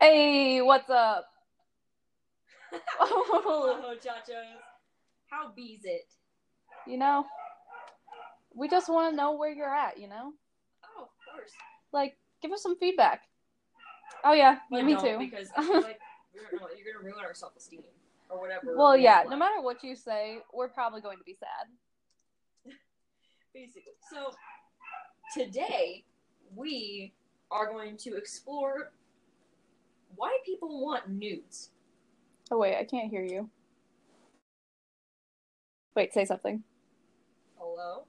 Hey, what's up? Hello, chachos. How bees it? You know, we just want to know where you're at, you know? Oh, of course. Like, give us some feedback. Oh, yeah, But me don't, too. Because I feel like you're gonna, you're gonna ruin our self esteem or whatever. well, yeah, want. no matter what you say, we're probably going to be sad. Basically. So today we are going to explore why people want nudes. Oh, wait, I can't hear you. Wait, say something. Hello.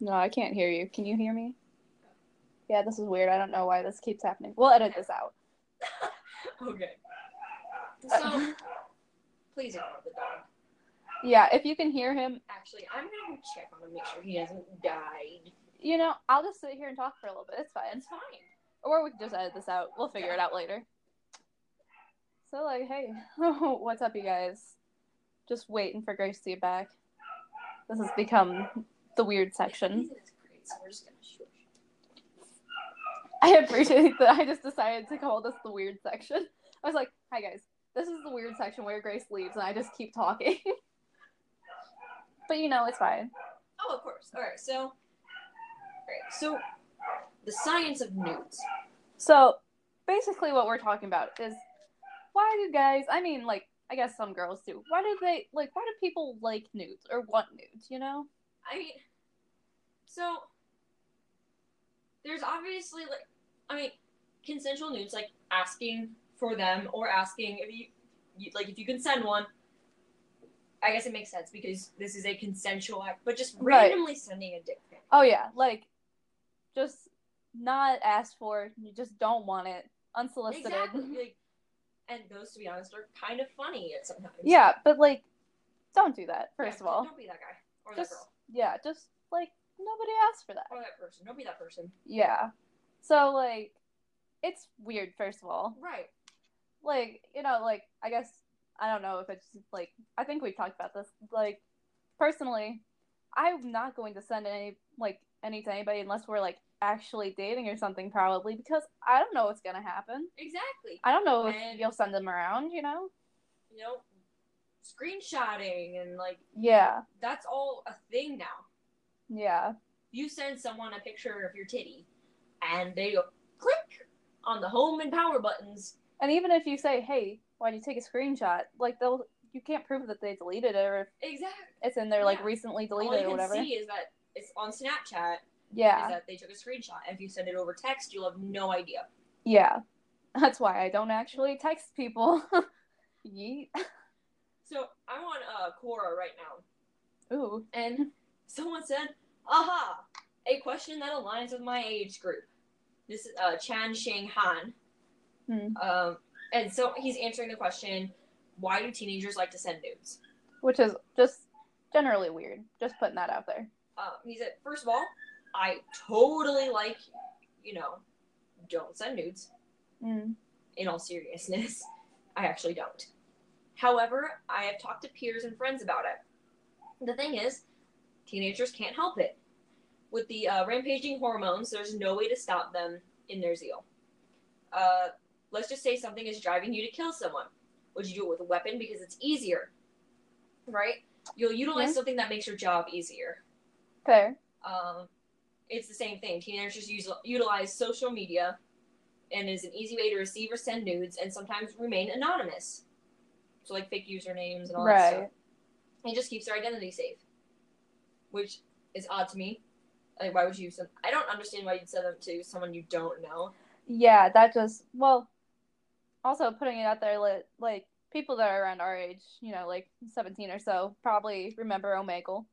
No, I can't hear you. Can you hear me? Yeah, this is weird. I don't know why this keeps happening. We'll edit this out. Okay. Uh, So please ignore the dog. yeah, if you can hear him, Actually, I'm gonna go check on him, make sure he hasn't died. you know, I'll just sit here and talk for a little bit. It's fine. It's fine. Or we can just edit this out. We'll figure it out later. So, like, hey, what's up, you guys? Just waiting for Grace to get back. This has become the weird section. He's in his grade, so we're just gonna shush. I appreciate that I just decided to call this the weird section. I was like, hi, guys. This is the weird section where Grace leaves, and I just keep talking. but, you know, it's fine. Oh, of course. All right. So, all right. So, the science of nudes. So, basically, what we're talking about is why do guys, I mean, like, I guess some girls do, why do they, like, why do people like nudes or want nudes, you know? I mean, so there's obviously like, I mean, consensual nudes, like asking for them or asking if you, you like if you can send one. I guess it makes sense because this is a consensual act, but just Right. randomly sending a dick pic. Oh, yeah, like, just not asked for, you just don't want it, unsolicited. Exactly. Like, and those, to be honest, are kind of funny at sometimes. Yeah, but, like, don't do that, Yeah, first of all. don't be that guy or Just, that girl yeah, just, like, nobody asked for that. or that person. Don't be that person. Yeah. So, like, it's weird, first of all. Right. like you know like i guess i don't know if it's like i think we've talked about this like personally i'm not going to send any like any to anybody unless we're like actually dating or something probably because i don't know what's gonna happen Exactly. i don't know if And- you'll send them around you know You know, screenshotting and like yeah that's all a thing now. yeah You send someone a picture of your titty, and they go click on the home and power buttons. and even if you say hey why do you take a screenshot like they'll you can't prove that they deleted it or if Exactly. it's in there like Yeah. recently all deleted you or can whatever see is that it's on Snapchat. Yeah Is that they took a screenshot. If you send it over text, you'll have no idea. yeah that's why i don't actually text people yeet So I'm on uh, Quora right now, ooh and someone said, "Aha! A question that aligns with my age group." This is uh, Chan Shing Han. Hmm. Um, and so he's answering the question, "Why do teenagers like to send nudes?" which is just generally weird. Just putting that out there. Um, he said, first of all, I totally like, you know, don't send nudes. Mm. In all seriousness, I actually don't. However, I have talked to peers and friends about it. The thing is, teenagers can't help it. With the uh, rampaging hormones, there's no way to stop them in their zeal. Uh, let's just say something is driving you to kill someone. Would you do it with a weapon because it's easier? Right? You'll utilize Yeah. something that makes your job easier. Fair. Um, it's the same thing. Teenagers use, utilize social media and is an easy way to receive or send nudes and sometimes remain anonymous. So like fake usernames and all that Right. stuff. It just keeps their identity safe, which is odd to me. Like, why would you send? I don't understand why you'd send them to someone you don't know. Yeah, that just well. Also, putting it out there, like, like people that are around our age, you know, like seventeen or so, probably remember Omegle.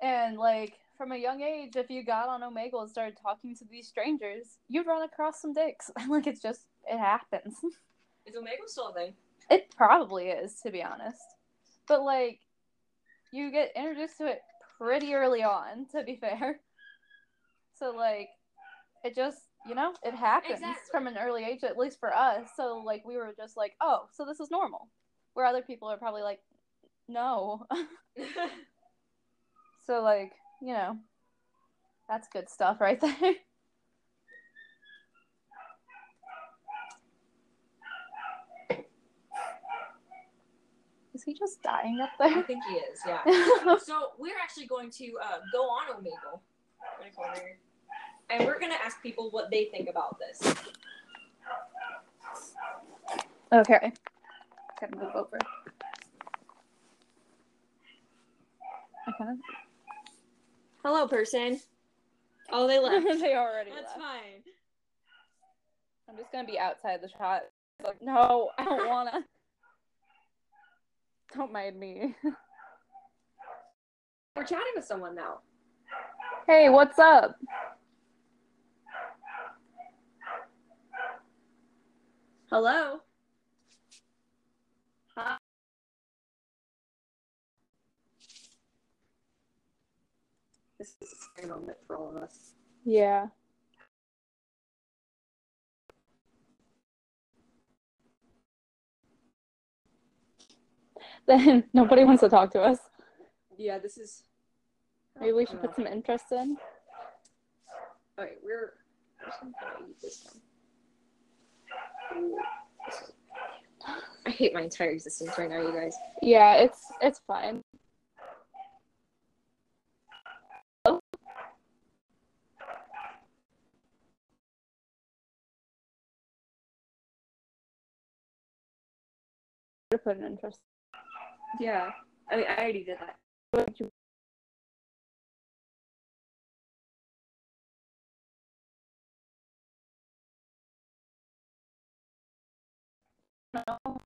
And like from a young age, if you got on Omegle and started talking to these strangers, you'd run across some dicks. like it's just it happens. Is Omegle still a thing? It probably is, to be honest. But like, you get introduced to it pretty early on, to be fair. So like, it just you know it happens Exactly. from an early age, at least for us. So like, we were just like, oh, so this is normal. Where other people are probably like, no. so like, you know, that's good stuff right there. Is he just dying up there? I think he is, yeah. so we're actually going to uh, go on Omegle. And we're going to ask people what they think about this. Okay. Gotta move over. I kind of Hello, person. Oh, they left. they already That's left. fine. I'm just gonna be outside the shot. Like, no, I don't wanna. Don't mind me. We're chatting with someone now. Hey, what's up? Hello. This is a scary moment for all of us. Yeah. Then nobody wants to talk to us. Yeah, this is. Maybe we should put some interest in. Alright, we're. I'm just gonna eat this one. Ooh, this is- I hate my entire existence right now, you guys. Yeah, it's it's fine. Yeah, I mean, I already did that. Stop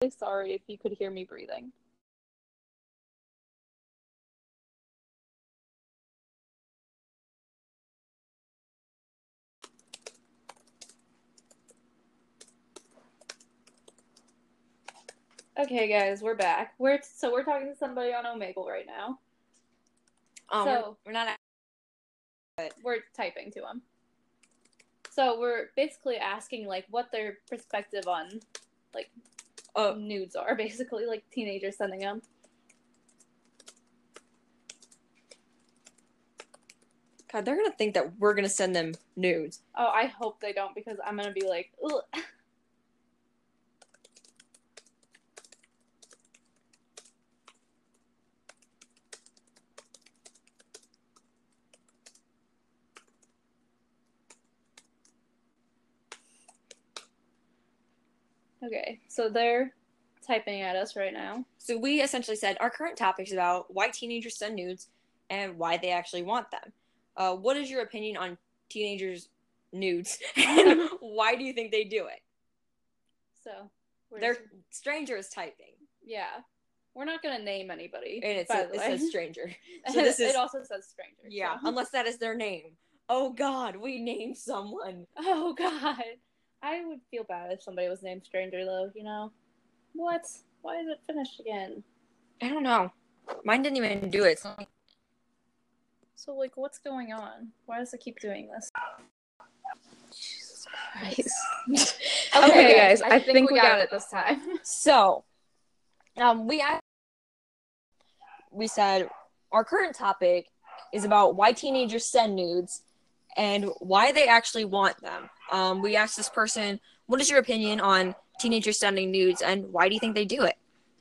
Really sorry if you could hear me breathing. Okay, guys, we're back. We're so we're talking to somebody on Omegle right now. Um, So- we're, we're not. We're typing to them. So we're basically asking like what their perspective on like Oh, nudes are, basically like teenagers sending them. God, they're gonna think that we're gonna send them nudes. Oh, I hope they don't because I'm gonna be like, Ugh. Okay, so they're typing at us right now. So we essentially said our current topic is about why teenagers send nudes and why they actually want them. Uh, what is your opinion on teenagers' nudes and why do you think they do it? So we're They're just- strangers typing, yeah, we're not gonna name anybody. and it says, it says stranger. So this is it also says stranger. yeah, so- unless that is their name. Oh God, we named someone. Oh God, I would feel bad if somebody was named Stranger though. You know, what? Why is it finished again? I don't know. Mine didn't even do it. Not- So like, what's going on? Why does it keep doing this? Jesus Christ. Okay, guys, I, think, we got, it this time. So, um, we a- we said our current topic is about why teenagers send nudes and why they actually want them. Um, we asked this person, "What is your opinion on teenagers sending nudes, and why do you think they do it?"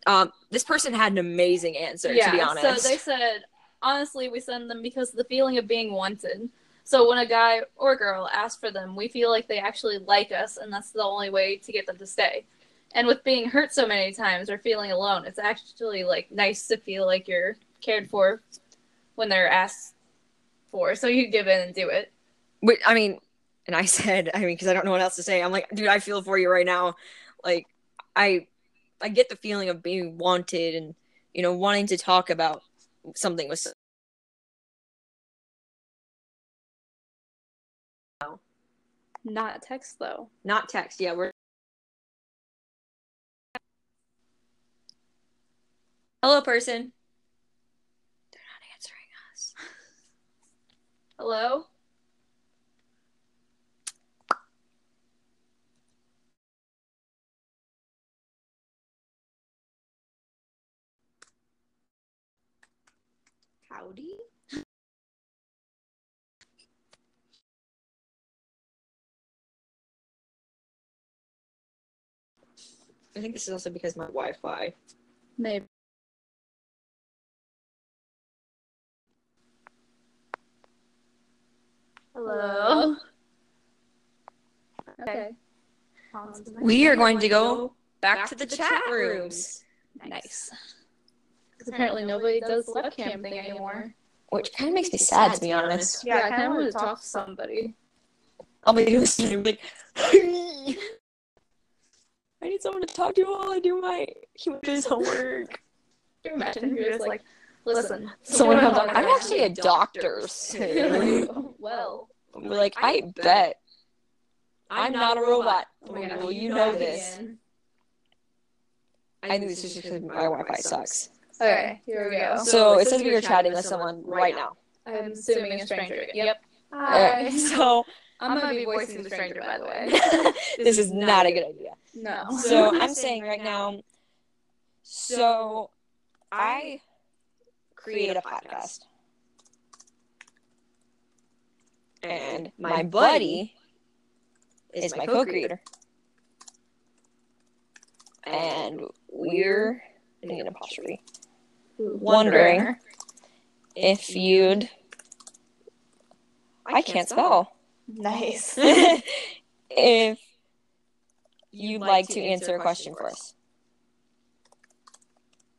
Um, this person had an amazing answer, to be honest. So they said, honestly, we send them because of the feeling of being wanted. So when a guy or girl asks for them, we feel like they actually like us, and that's the only way to get them to stay. And with being hurt so many times or feeling alone, it's actually like nice to feel like you're cared for when they're asked for. So you give in and do it. I mean, and I said, I mean, because I don't know what else to say. I'm like, dude, I feel for you right now. Like, I, I get the feeling of being wanted and you know wanting to talk about something with. Not text though. Not text. Yeah, we're. Hello, person. They're not answering us. Hello. Howdy. I think this is also because my Wi-Fi. Maybe. Hello. Okay. We are going to go back to the chat rooms, Nice. Because apparently nobody does the webcam thing anymore. which kind of makes me sad to be honest. Yeah, I kind of want to talk to somebody. I'll be doing stream like. I need someone to talk to while I do my humanities homework. Can you imagine? You're like, listen. Someone comes on. on. I'm actually a doctor. so-" oh, well. I'm like, I bet. I'm not a robot. Oh my God, Well, you know this. again. I think this is just because my Wi-Fi sucks. Okay, here we go. So it says we are chatting with someone right now. I'm assuming a stranger. Yep. Alright, so I'm gonna be voicing the stranger, by the way. this is not a good idea. No. So I'm saying right now. So I create a podcast, and my buddy is my co-creator, and we're in an apostrophe wondering if you'd. I can't spell. Nice. if you'd like to answer a question for us.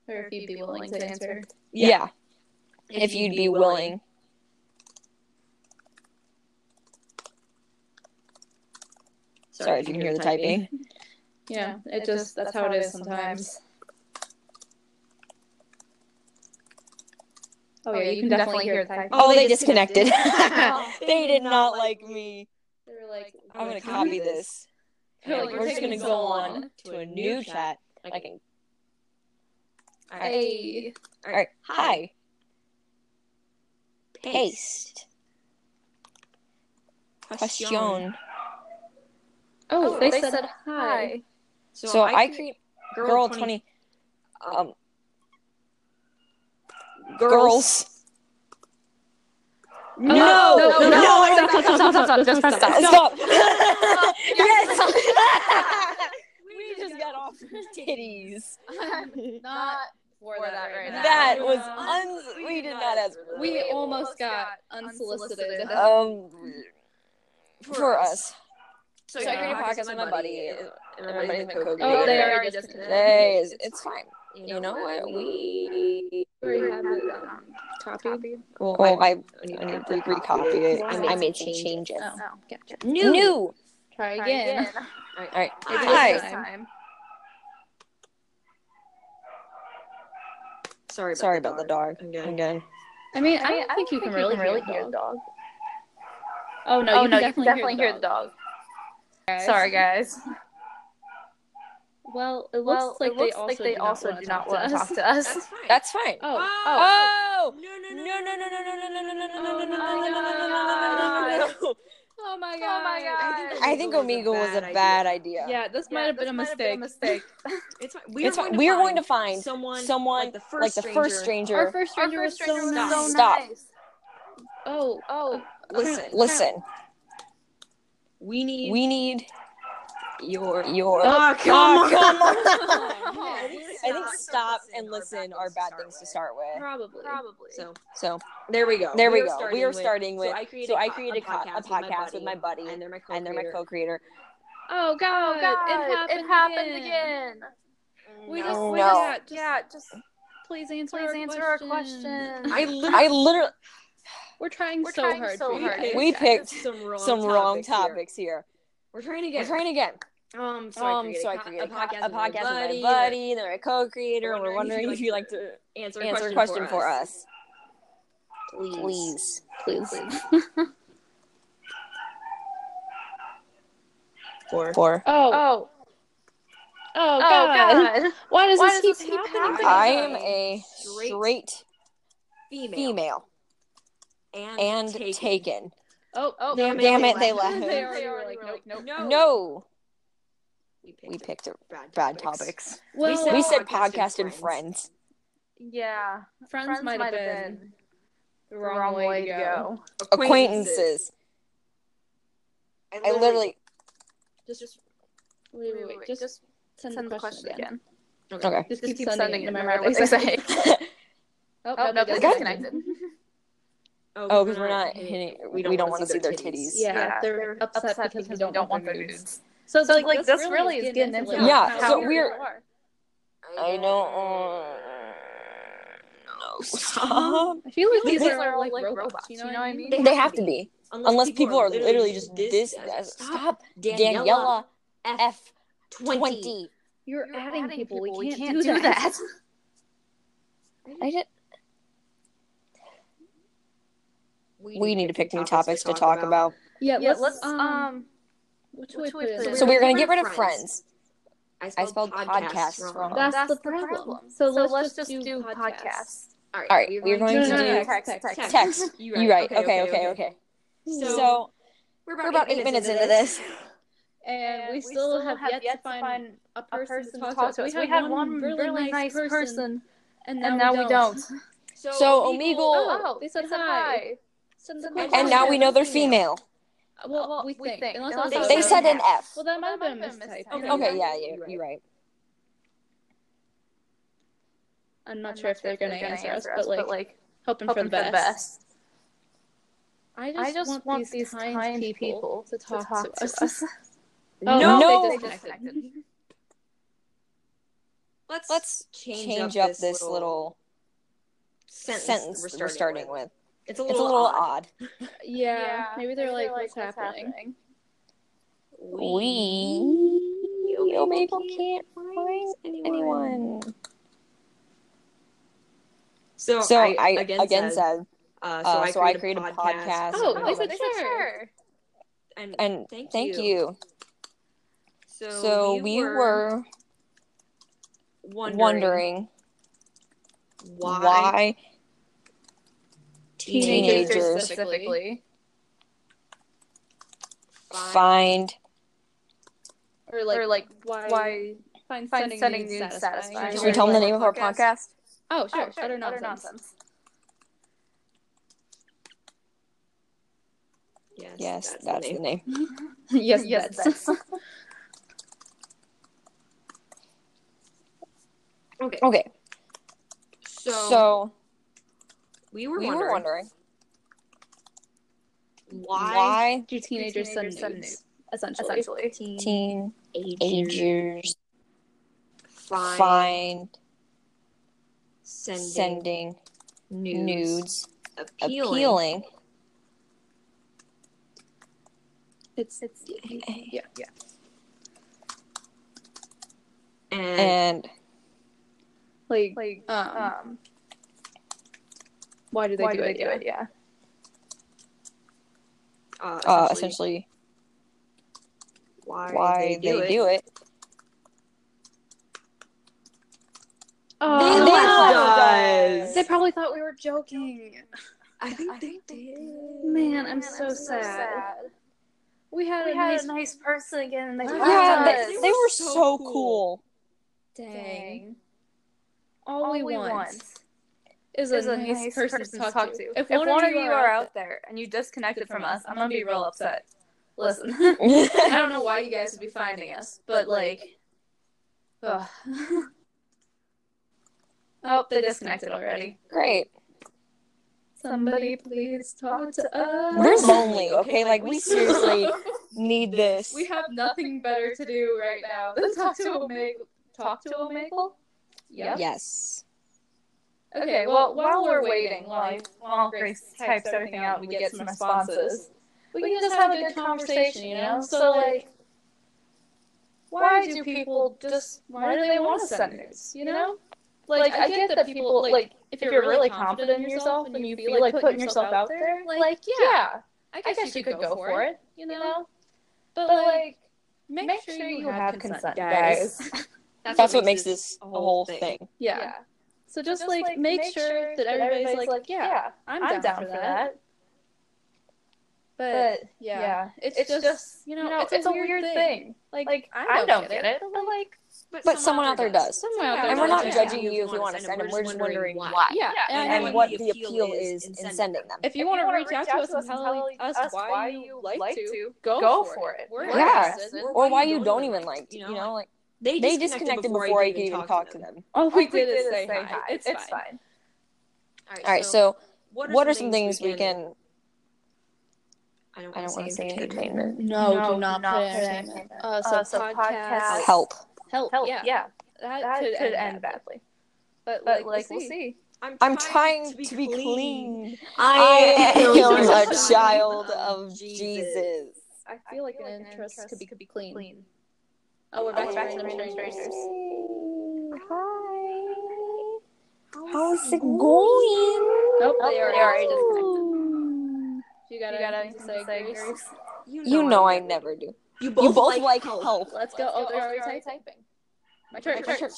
Or if you'd be willing to answer. Yeah. If you'd be willing. Sorry if you can hear the typing. Yeah, it just that's how it is sometimes. Oh yeah, you can definitely hear the. Oh, they disconnected. they did not like me. They were like, I'm gonna copy this. They're like, we're we're just gonna go on to a new chat. I can. Alright. Hey. Alright. Hi. Paste. Question. Oh, they, said, hi. So I create girl 20 um girls. No no, no no, no. No, stop, stop, stop, stop, stop, just press stop. stop. Yes. We just got off titties. Not for that right now. that was uns- we did not ask for We almost got unsolicited. um for us. So, so I create a podcast with my buddy. And my buddy's my co-creator Oh, they already disconnected. They- it's, it's fine. You know what? We We have it copied. Well, oh, I, I, I need to re- recopy it. I, I made some changes. Oh, gotcha. New. New. Try again. All right. Maybe Hi. time. Sorry. About Sorry about the dog. Again. Again. I mean, I, don't think you can really, really hear the dog. Oh no, Oh, you no, can you can definitely, hear the dog. Guys. Sorry, guys. Well, it looks Well, like it they also, like they do also not do want not want to talk to to us. That's fine. That's fine. Oh, Oh. No, no, No, no, no, no, no, no, no, no, no, no, Oh no, no, my no, no, no, no, no. oh my Oh god! my god. I think Omegle was a bad idea. Yeah, this might Yeah, have been this a might have mistake. been a mistake. It's fine. We It's fine. We are going to find someone, someone like the first like the first stranger. Our stranger. first stranger, Our first was so stranger was nice. so Stop. nice. Oh, Oh, Listen, listen. we need We need your your. Oh, Oh, come come on. on. I think I think stop and listen are bad things to start with. probably. Probably. So So there we go. there we are go. We are starting with. So I created, So I created a co- a podcast with my buddy, and they're my co and they're my co-creator. Oh god! Oh god, it happened, it happened again. again. We mm, No. just, we No. just, just Yeah, just please answer, please our, answer question. our question. I literally, I literally, We're trying We're so trying hard. so for you hard. We picked some wrong some wrong topics here. topics here. We're trying We're trying again. Um, so Um, I so I created created a, co- a podcast with my buddy, and they're my co-creator, and we're wondering if you'd like to answer answer a question for us. Please. Please. Please. for? For Oh, Oh, oh, oh God. God. Why does Why this does keep, this keep happening? to I am a Straight straight Female. female And, and taken. taken. Oh, Oh, Damn oh, it, Damn they it, they left. left. they already were like, nope, nope. No. No, We picked, we picked bad, bad topics. topics. Well, said We said podcast podcast and and friends. Yeah. friends, Friends might have been, the the wrong, way, to go. Acquaintances. I literally. Just, just wait, wait, wait. Just, send, Send the question, again. Okay. Just, Just keep, sending, it no matter what what they they say. say. oh, Oh, nope, oh, nope, they they disconnected. disconnected. Oh, because we're not hitting. We don't, want to see their titties. Yeah, Yeah, they're, upset, because, we don't, want their nudes. nudes. So, So like, like, this really is getting into like, like, Yeah, how so we're- people are. I don't. Uh, no, stop. I feel like These these are are like like robots, robots. You know what I mean? They They have have to to be. be, unless people are literally just this. Stop, Daniela F twenty. You're, You're adding, adding people. people. We We can't, can't do, do that. I did. We, We need to pick new topics to talk about. Yeah, Yeah, let's, let's um, um. what should we what put we in? put? So we're gonna get rid of friends. friends. I spelled podcasts wrong. That's, That's the, the problem. problem. So, So let's, let's just, just do do podcasts. podcasts. All right, All right, we're going No, to no, no, do no, text, text, text. text. You You right? Okay, okay, okay. So, So we're we're about eight minutes into this. And, we, still, have, yet, to find, a a person, person to talk to us. We had one really, nice person, and now, and now we don't. So, So, Omegle- Omegle- Oh, they said hi. Send the Send the question. And now we know they're Female. female. Well, Well, we we think. think. Unless, Unless they They said an F. F. Well, that might have been a might have been a mistype. mistype. you know? Okay, yeah, You're you're, right. you're right. I'm not I'm sure if they're going to gonna answer us, but like, like hoping, hoping for the best. I I just, just want, these kind, people, to talk, to us. Oh, no, No. they They disconnected. disconnected. Let's Let's change, up, this little, sentence, sentence we're starting, with. with. It's a It's little, a little odd. odd. Yeah, maybe they're like, what's happening? We Omegle can't find anyone. So, So I, I again, again said, said, uh, so, uh, I, so I created created a a podcast. podcast. Oh, Oh, they said they sure. and, and thank, thank you. you. So, So we were wondering, wondering why, why Teenagers teenagers specifically. find Or like, or like why, why find, find sending, sending nudes nudes satisfying? satisfying. Should we tell them the name of our podcast? Oh, sure. Oh, sure. Utter nonsense. Yes, Yes, that's, that's, the the name. name. yes, Yes, that's. that's- Okay, Okay, so, so we were we wondering, were wondering why, why Do teenagers, teenagers send nudes? Essentially. Essentially. teen teenagers find, find sending, sending nudes, nudes appealing, appealing. It's it's yeah yeah. and, and Like, Like um, um why do they why do do they it? do Yeah. it? Yeah. uh, uh, essentially, essentially why, why they do it. do it. Oh, They They left left. They probably thought we were joking. I think they did. Man, I'm so sad. We had We a had nice a nice person again, and they Yeah, Yeah, they, they were so cool. dang. All, All we, we want, want is a, nice, person, to talk, to. If, one, of you are out there and you disconnected from us, I'm gonna be real upset. Listen, I don't know why you guys would be finding us, but like, ugh. oh, they disconnected already. Great. Somebody please talk to us. We're lonely, okay? Like, we seriously need this. We have nothing better to do right now than talk to Omegle. Talk to Omegle? Yep. Yes. Okay, well, while we're waiting, while, while Grace types everything out and we get some responses, we can just have a good conversation, you know? So, like, why do people just, why do they want to send nudes, you know? Like, I get that people, like, if you're really confident in yourself and you feel like putting yourself out there, like, yeah, I guess you could go for it, you know? But, like, make, sure, you have consent, guys. That's, what makes this a whole thing. yeah. So just, like, make, sure, that everybody's, like, yeah, I'm, down, for that. But, But yeah, yeah, it's, it's just, just, you know, it's, a weird, thing. Like, Like I I don't, don't get, get it, it, but like, But someone out there does. someone out there And we're not judging you if you want to send them. We're just wondering why. Yeah, and, And what the appeal is in sending them. if you want to reach out to us and tell us why you like to, go, go for for it. it. We're Yeah. Or why you don't even like, you know, like they they disconnected before I could even talk to them. All All we did is say hi. It's, It's fine. fine. All right, so what are some things we can? I don't don't want to say entertainment. entertainment. No, do not not put put entertainment. entertainment. Uh, so, Uh, so podcast, podcast- Help. help, Help, yeah, yeah, that, that could, could end end badly. badly. But, But like, like we'll see. I'm trying to be clean. I I am a a child of Jesus. I feel like an interest could be could be clean. Oh, we're Oh, back, we're back back to to the the strangers. strangers. Hi. How's it going? Nope, Oh, they are they already disconnected. You got, You got anything to say, Grace? Grace? You know I never do. You You both like help. Let's go. Oh, they're already typing. My church. Church.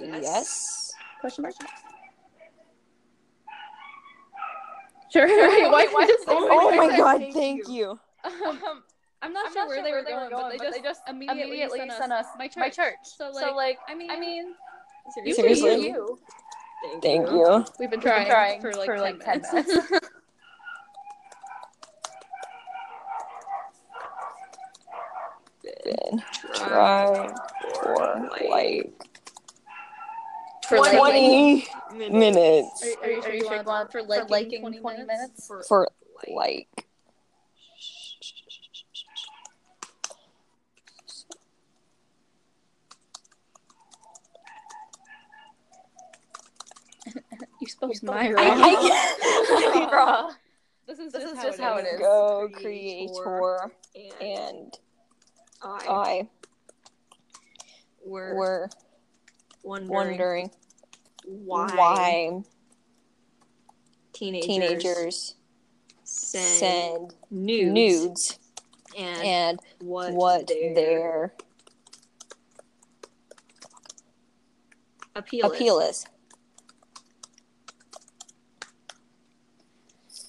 Yes. Question mark. Sure. Wait, why, why just Oh my god, thank you. Um, I'm not I'm sure not where sure they were where they going, were but they but just, they just immediately, immediately sent, sent us us my church. my church. So like, So like, I mean, I mean, you Seriously? you. Thank you. We've been We've trying, been trying for like for 10 like 10 minutes. minutes. Been trying for like for 20 minutes. Are, are you sure you sure want for liking, liking 20, 20 minutes? minutes? For like. You spelled spelled my I, wrong. I, Bruh. This is This just, is how, just it how is. it is. Go Creator. creator and and I I were were wondering, wondering why, why teenagers, teenagers send, send nudes, nudes and, and what, what their, their appeal, appeal is. is.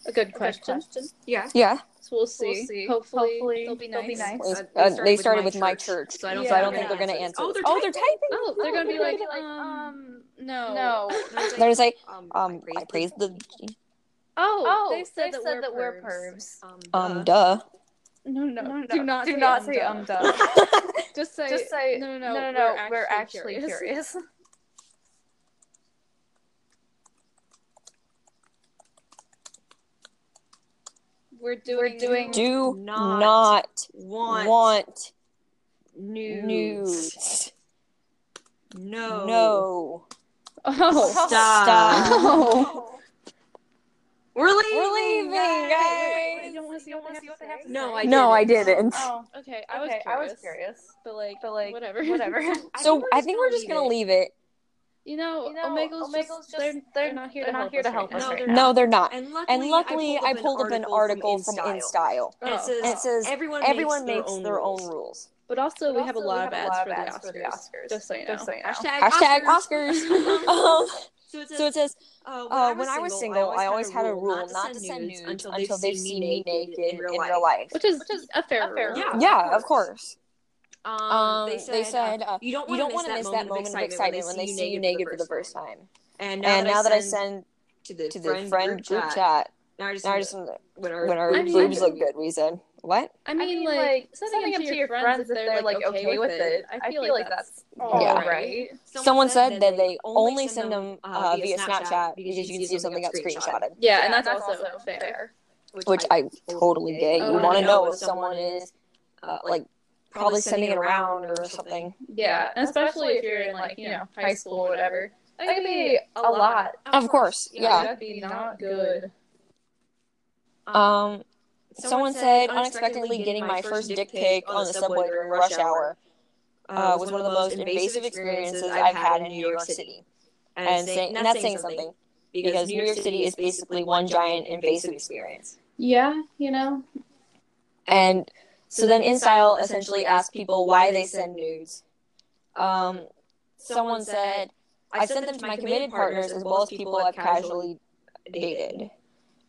A good question. Yeah. Yeah, So we'll see. We'll see. Hopefully, Hopefully they'll be they'll nice. be nice. Well, Uh, uh, they started with my church, so I don't, Yeah. so I don't think they're gonna answer. Oh, they're oh, they're typing. Oh, they're gonna be like, like, um, no, No. They're gonna say, um, um, I praise the, Oh, Oh, they said, that, we're that we're pervs. pervs. um, um, duh. duh. No, no, No, no, do not, do say not um, say um duh. Just say, Just say no, no, no, no, no, we're We're actually actually curious. We're doing, doing- Do Not not, want, want nudes. nudes. No. No. Oh, Stop. Oh. We're leaving. We're leaving, guys. You don't want to see what they have to say? No, I No, I didn't. didn't. Oh, Okay, I was curious. I was curious. But like, But like, whatever. whatever. So I think we're just gonna leave it. You know, You know, Omegle's, Omegle's just, just- they're, they're- they're not here they're to not help here us to help right us now. right They're now. No, they're not. And luckily, And luckily, I pulled up an article from InStyle. InStyle. And it Oh. says, And it says everyone, everyone makes, makes their own rules. But also, we have a Also, lot of we have ads, a for, lot the of ads for the Oscars. Oscars. Just so you know. Just so you know. Hashtag, Hashtag Oscars. Oscars. um, so it says, so it says, uh, uh, when I was single, I always had a rule not to send nudes until they've seen me naked in real life. Which is, a fair, fair rule. Yeah. Yeah, of course. Um, Um, they they said, said uh, uh, you don't want to miss that moment of excitement when they see you naked for the first time. And And now that I send send to the to friend, the friend group group chat, chat, now I just, now I just when our, when our I mean, boobs look good, we said what? I mean, I mean, like, like, sending them to your friends if they're like okay with it. I feel like that's all Yeah. right. Someone said that they only send them uh, via Snapchat because you can see if something got screenshotted, Yeah, and that's, also, fair. which I totally get. You want to know if someone is uh, like probably sending it around or something. Yeah, and especially if you're in like you know high school or whatever. That That could could be be a lot. Of course, yeah. That'd be not good. Um, someone said unexpectedly getting my first dick pic on the subway during rush hour uh, was one of the most invasive experiences I've had in New York City. And, saying, and that's saying something because New York City is basically one giant invasive experience. Yeah, you know. And So then InStyle essentially asked people why they send nudes. Um, someone said, I sent them to my committed partners as well as people I've casually dated.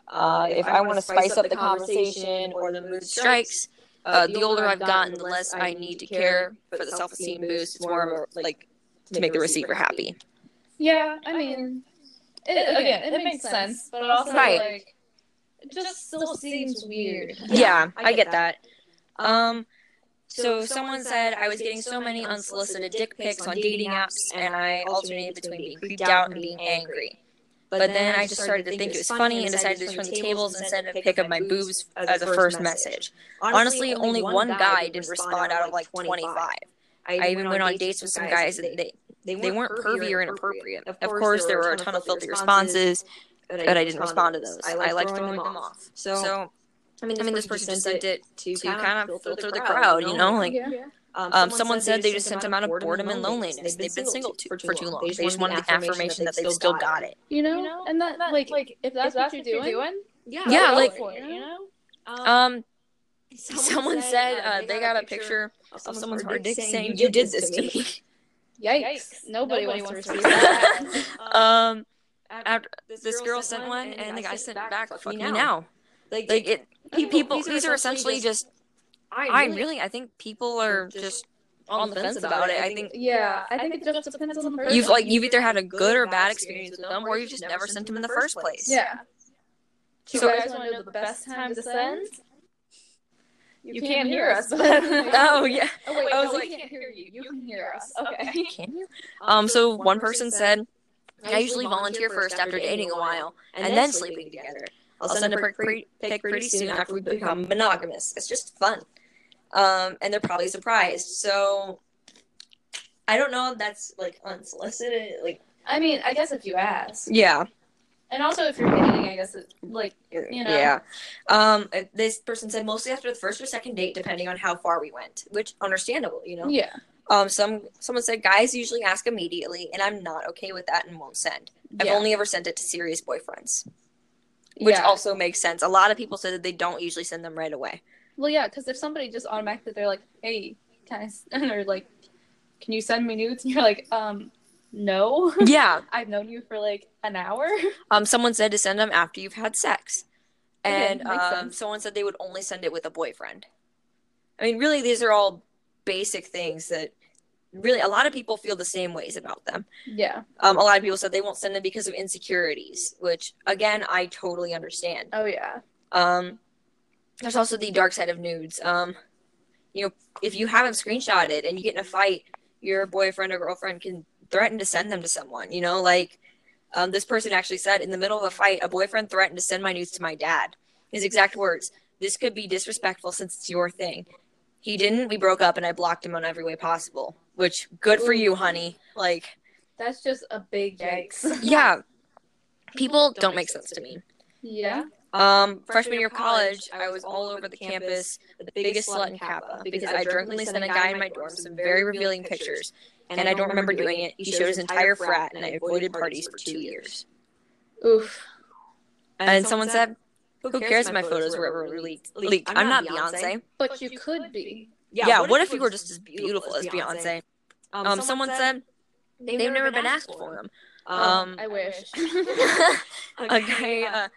Uh, if I want to spice up the conversation or the mood strikes, uh, the older I've gotten, the less I need to care for the self esteem boost. It's more of a, like to make the receiver happy. Yeah, I mean, it, again, it, makes sense, but also Right. like, it just still seems weird. Yeah, I get that. Um, so someone said I was getting so many unsolicited dick pics on dating apps, and I alternated between being creeped out and being angry. But then I just started to think it was funny and decided to turn the tables and send a pic of my boobs as a first message. Honestly, only one guy didn't respond out of like 25. I even went on dates with some guys and they they weren't pervy or inappropriate. Of course, there were a ton of filthy responses, but I didn't respond to those. I liked throwing them off. So, I mean, I mean, this person just sent it to to kind of filter the crowd, you know, like. Yeah. Um, someone said they just sent them out of boredom and loneliness. They've been single too, for too long. They just wanted the affirmation that they've still got it. You know, and that, like, like if that's, what you're doing, Yeah, Yeah, go like- for it, you know. Um, someone said uh, they got a picture of someone's hard dick saying, "You did this to me." Yikes! Nobody, Nobody wants to wants receive that. um, after this girl sent one, and the guy sent back, "Fuck me now." Like, Like it, People- people. these are These are essentially just. I I really, I think people are just just on the fence about it. I think yeah, I think it just depends on the person. you've like you've either had a good or bad experience with them, or you've just never sent them in the first place. yeah. Do you So- guys want to know the best time to send? You, can't hear us. but- Oh yeah. Oh wait, I no, was we like- can't hear you. You can hear us. Okay. Can you? Um. So one person said, "I usually volunteer first after dating a while, and then sleeping together. I'll send a pic pretty, pic pretty soon after we become monogamous. It's just fun. Um, and they're probably surprised. So I don't know if that's like unsolicited. Like, I mean, I guess if you ask, yeah, and also if you're dating, I guess it like You know? yeah. Um, uh, this person said mostly after the first or second date, depending on how far we went, which understandable, you know. yeah, Um, some someone said guys usually ask immediately, and I'm not okay with that and won't send. I've only ever sent it to serious boyfriends. Which yeah. also makes sense. A lot of people said that they don't usually send them right away. well, yeah, because if somebody just automatically they're like, hey, can I, s-" and they're like, can you send me nudes? And you're like, um, no. yeah. I've known you for like an hour. Um. Someone said to send them after you've had sex, and um, someone said they would only send it with a boyfriend. I mean, really, these are all basic things that really a lot of people feel the same ways about them. Yeah. Um, a lot of people said they won't send them because of insecurities, which again I totally understand. Oh yeah. Um, there's also the dark side of nudes. Um, you know, if you haven't screenshotted and you get in a fight, your boyfriend or girlfriend can threaten to send them to someone. You know, like um, this person actually said in the middle of a fight, a boyfriend threatened to send my nudes to my dad. His exact words: "This could be disrespectful since it's your thing." He didn't. We broke up, and I blocked him on every way possible. Which, good for you, honey. Like, That's just a big yikes. yeah, people don't make sense to me. yeah. Um, freshman year of college, I was all over the campus the biggest slut in Kappa because I drunkenly sent a guy in my dorm some very revealing pictures, and I don't remember doing it. He showed his entire frat, and I avoided parties for two years. Oof. And someone said, "Who cares if my photos were ever leaked? Leaked? I'm not Beyonce." But you could be. Yeah. What if you were just as beautiful as Beyonce? Um, someone said they've never been asked for them. Um, I wish. a guy, uh,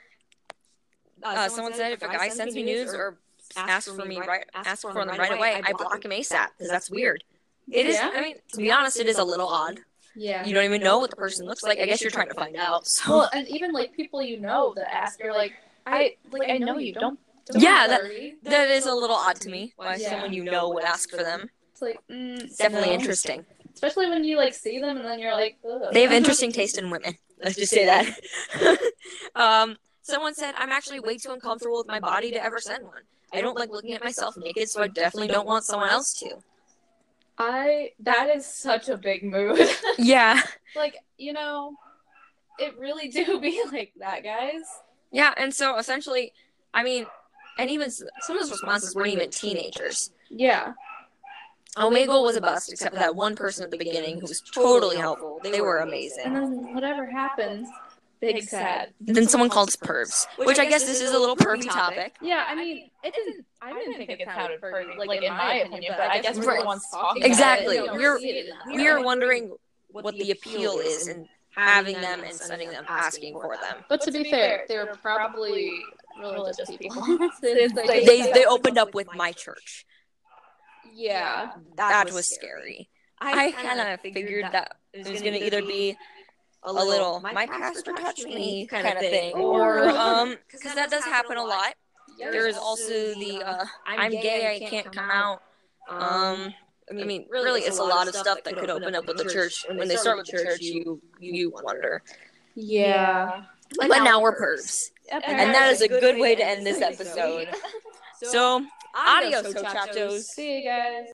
uh, someone said if a guy sends me nudes or asks for me right, asks for them right away, I block him ASAP because that's weird. It is. I mean, to be honest, it is a little odd. yeah. You don't even know what the person looks like. I guess you're trying to find out. So Well, and even like people you know that ask, you're like, I like I know you. Don't. Don't Yeah, be that- that is a little odd to me. Why Yeah. someone you know would ask for them. It's like mm, It's definitely no. interesting. Especially when you like see them and then you're like, Ugh. They have interesting taste in women. Let's just say that. um, someone said I'm actually way too uncomfortable with my body to ever send one. I don't like looking at myself naked, so I definitely don't want someone else to. I that is such a big mood. Yeah. like you know, it really do be like that, guys. Yeah, and so essentially, I mean, and even some of those responses weren't even teenagers. Yeah. Omegle was a bust, except for that one person at the beginning who was totally helpful. They were amazing. And then whatever happens, big sad. Then someone called us pervs, which I guess this is a little pervy topic. Yeah, I mean, it didn't. I didn't think it sounded pervy, like, in my opinion, but I guess Right. everyone's talking about Exactly. it. We're- We're We are wondering what the appeal is in having them and sending them asking for them. But to be fair, they were probably religious people. Since They they- they opened up with my church. yeah. That was scary. I kind of figured that it was going to either be a little my pastor touched me kind of thing, or um, because that does happen a lot. There is also the uh, I'm gay, I can't come out. Um, I mean, really, it's a lot of stuff that could open up with the church. When they start with the church, you you wonder. Yeah. But now we're pervs, and that is a good way to end this episode. So, adios, muchachos. See you guys.